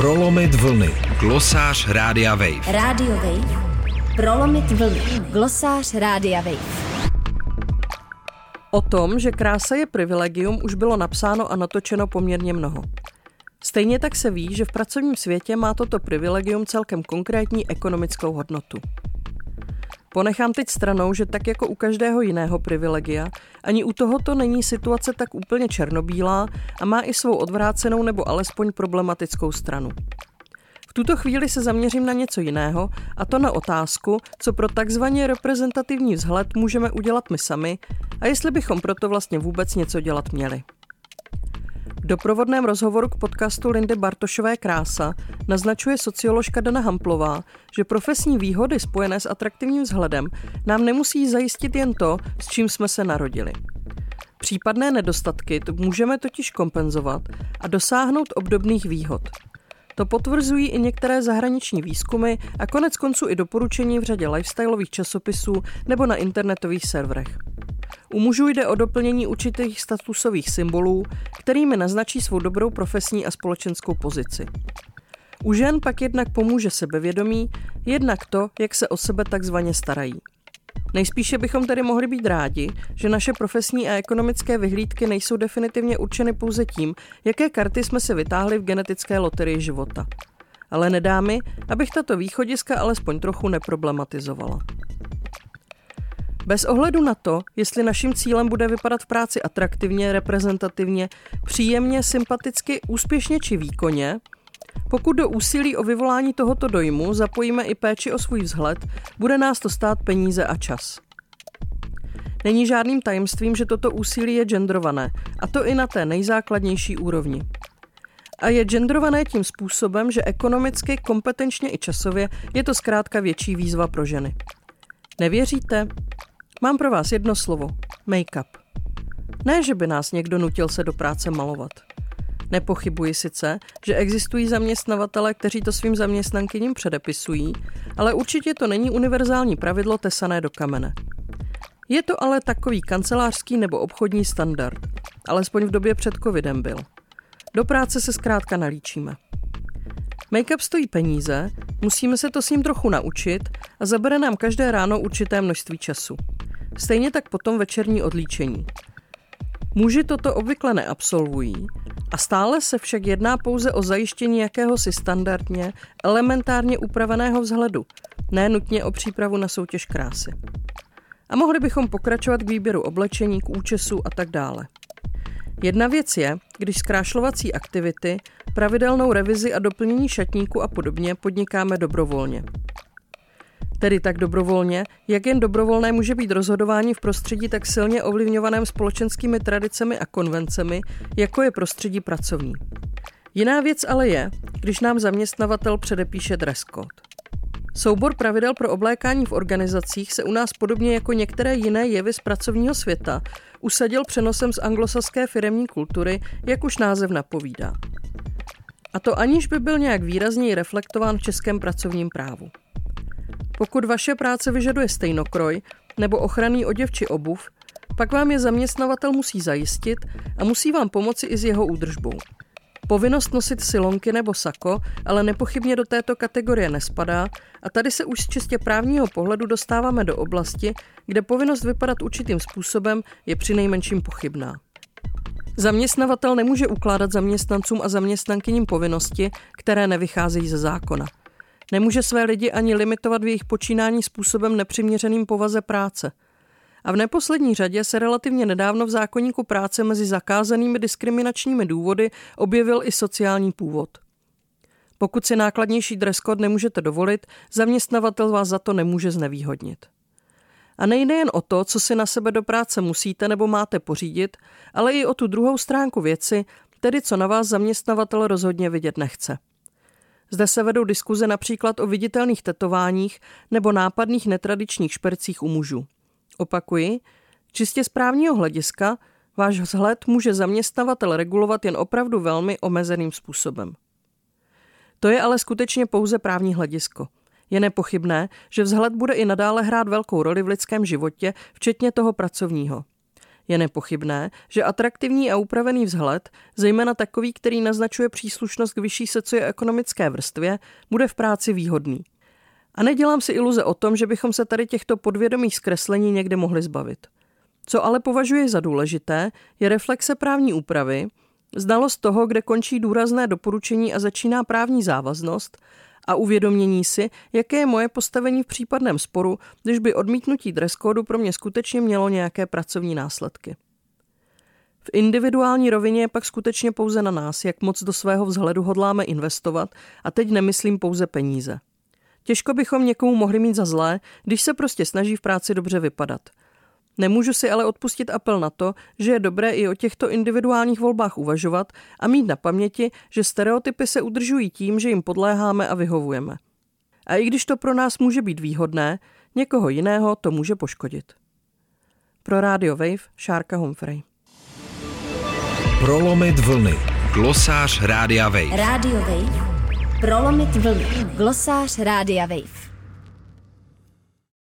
Prolomit vlny. Glosář Rádia Wave. Radio Wave. Prolomit vlny. Glosář Rádia Wave. O tom, že krása je privilegium, už bylo napsáno a natočeno poměrně mnoho. Stejně tak se ví, že v pracovním světě má toto privilegium celkem konkrétní ekonomickou hodnotu. Ponechám teď stranou, že tak jako u každého jiného privilegia, ani u tohoto není situace tak úplně černobílá a má i svou odvrácenou nebo alespoň problematickou stranu. V tuto chvíli se zaměřím na něco jiného, a to na otázku, co pro takzvaně reprezentativní vzhled můžeme udělat my sami a jestli bychom proto vlastně vůbec něco dělat měli. Doprovodném rozhovoru k podcastu Lindy Bartošové Krása naznačuje socioložka Dana Hamplová, že profesní výhody spojené s atraktivním vzhledem nám nemusí zajistit jen to, s čím jsme se narodili. Případné nedostatky to můžeme totiž kompenzovat a dosáhnout obdobných výhod – to potvrzují i některé zahraniční výzkumy a konec konců i doporučení v řadě lifestyleových časopisů nebo na internetových serverech. U mužů jde o doplnění určitých statusových symbolů, kterými naznačí svou dobrou profesní a společenskou pozici. U žen pak jednak pomůže sebevědomí, jednak to, jak se o sebe takzvaně starají. Nejspíše bychom tedy mohli být rádi, že naše profesní a ekonomické vyhlídky nejsou definitivně určeny pouze tím, jaké karty jsme si vytáhli v genetické loterii života. Ale nedá mi, abych tato východiska alespoň trochu neproblematizovala. Bez ohledu na to, jestli naším cílem bude vypadat v práci atraktivně, reprezentativně, příjemně, sympaticky, úspěšně či výkonně, pokud do úsilí o vyvolání tohoto dojmu zapojíme i péči o svůj vzhled, bude nás to stát peníze a čas. Není žádným tajemstvím, že toto úsilí je genderované, a to i na té nejzákladnější úrovni. A je genderované tím způsobem, že ekonomicky, kompetenčně i časově je to zkrátka větší výzva pro ženy. Nevěříte? Mám pro vás jedno slovo. Make-up. Ne, že by nás někdo nutil se do práce malovat. Nepochybuji sice, že existují zaměstnavatele, kteří to svým zaměstnankyním předepisují, ale určitě to není univerzální pravidlo tesané do kamene. Je to ale takový kancelářský nebo obchodní standard, alespoň v době před covidem byl. Do práce se zkrátka nalíčíme. Make-up stojí peníze, musíme se to s ním trochu naučit a zabere nám každé ráno určité množství času. Stejně tak potom večerní odlíčení. Muži toto obvykle neabsolvují a stále se však jedná pouze o zajištění jakéhosi standardně, elementárně upraveného vzhledu, ne nutně o přípravu na soutěž krásy. A mohli bychom pokračovat k výběru oblečení, k účesu a tak dále. Jedna věc je, když zkrášlovací aktivity, pravidelnou revizi a doplnění šatníku a podobně podnikáme dobrovolně. Tedy tak dobrovolně, jak jen dobrovolné může být rozhodování v prostředí tak silně ovlivňovaném společenskými tradicemi a konvencemi, jako je prostředí pracovní. Jiná věc ale je, když nám zaměstnavatel předepíše dress code. Soubor pravidel pro oblékání v organizacích se u nás podobně jako některé jiné jevy z pracovního světa usadil přenosem z anglosaské firemní kultury, jak už název napovídá. A to aniž by byl nějak výrazněji reflektován v českém pracovním právu. Pokud vaše práce vyžaduje stejnokroj nebo ochranný oděv či obuv, pak vám je zaměstnavatel musí zajistit a musí vám pomoci i s jeho údržbou. Povinnost nosit silonky nebo sako ale nepochybně do této kategorie nespadá a tady se už z čistě právního pohledu dostáváme do oblasti, kde povinnost vypadat určitým způsobem je přinejmenším pochybná. Zaměstnavatel nemůže ukládat zaměstnancům a zaměstnankyním povinnosti, které nevycházejí ze zákona – Nemůže své lidi ani limitovat v jejich počínání způsobem nepřiměřeným povaze práce. A v neposlední řadě se relativně nedávno v zákonníku práce mezi zakázanými diskriminačními důvody objevil i sociální původ. Pokud si nákladnější dress code nemůžete dovolit, zaměstnavatel vás za to nemůže znevýhodnit. A nejde jen o to, co si na sebe do práce musíte nebo máte pořídit, ale i o tu druhou stránku věci, tedy co na vás zaměstnavatel rozhodně vidět nechce. Zde se vedou diskuze například o viditelných tetováních nebo nápadných netradičních špercích u mužů. Opakuji, čistě z právního hlediska váš vzhled může zaměstnavatel regulovat jen opravdu velmi omezeným způsobem. To je ale skutečně pouze právní hledisko. Je nepochybné, že vzhled bude i nadále hrát velkou roli v lidském životě, včetně toho pracovního. Je nepochybné, že atraktivní a upravený vzhled, zejména takový, který naznačuje příslušnost k vyšší socioekonomické vrstvě, bude v práci výhodný. A nedělám si iluze o tom, že bychom se tady těchto podvědomých zkreslení někde mohli zbavit. Co ale považuji za důležité, je reflexe právní úpravy, znalost toho, kde končí důrazné doporučení a začíná právní závaznost a uvědomění si, jaké je moje postavení v případném sporu, když by odmítnutí dress pro mě skutečně mělo nějaké pracovní následky. V individuální rovině je pak skutečně pouze na nás, jak moc do svého vzhledu hodláme investovat a teď nemyslím pouze peníze. Těžko bychom někomu mohli mít za zlé, když se prostě snaží v práci dobře vypadat – Nemůžu si ale odpustit apel na to, že je dobré i o těchto individuálních volbách uvažovat a mít na paměti, že stereotypy se udržují tím, že jim podléháme a vyhovujeme. A i když to pro nás může být výhodné, někoho jiného to může poškodit. Pro Radio Wave Šárka Humphrey. Prolomit vlny. Glosář Rádia Wave. Radio Wave. Prolomit vlny. Glosář Rádia Wave.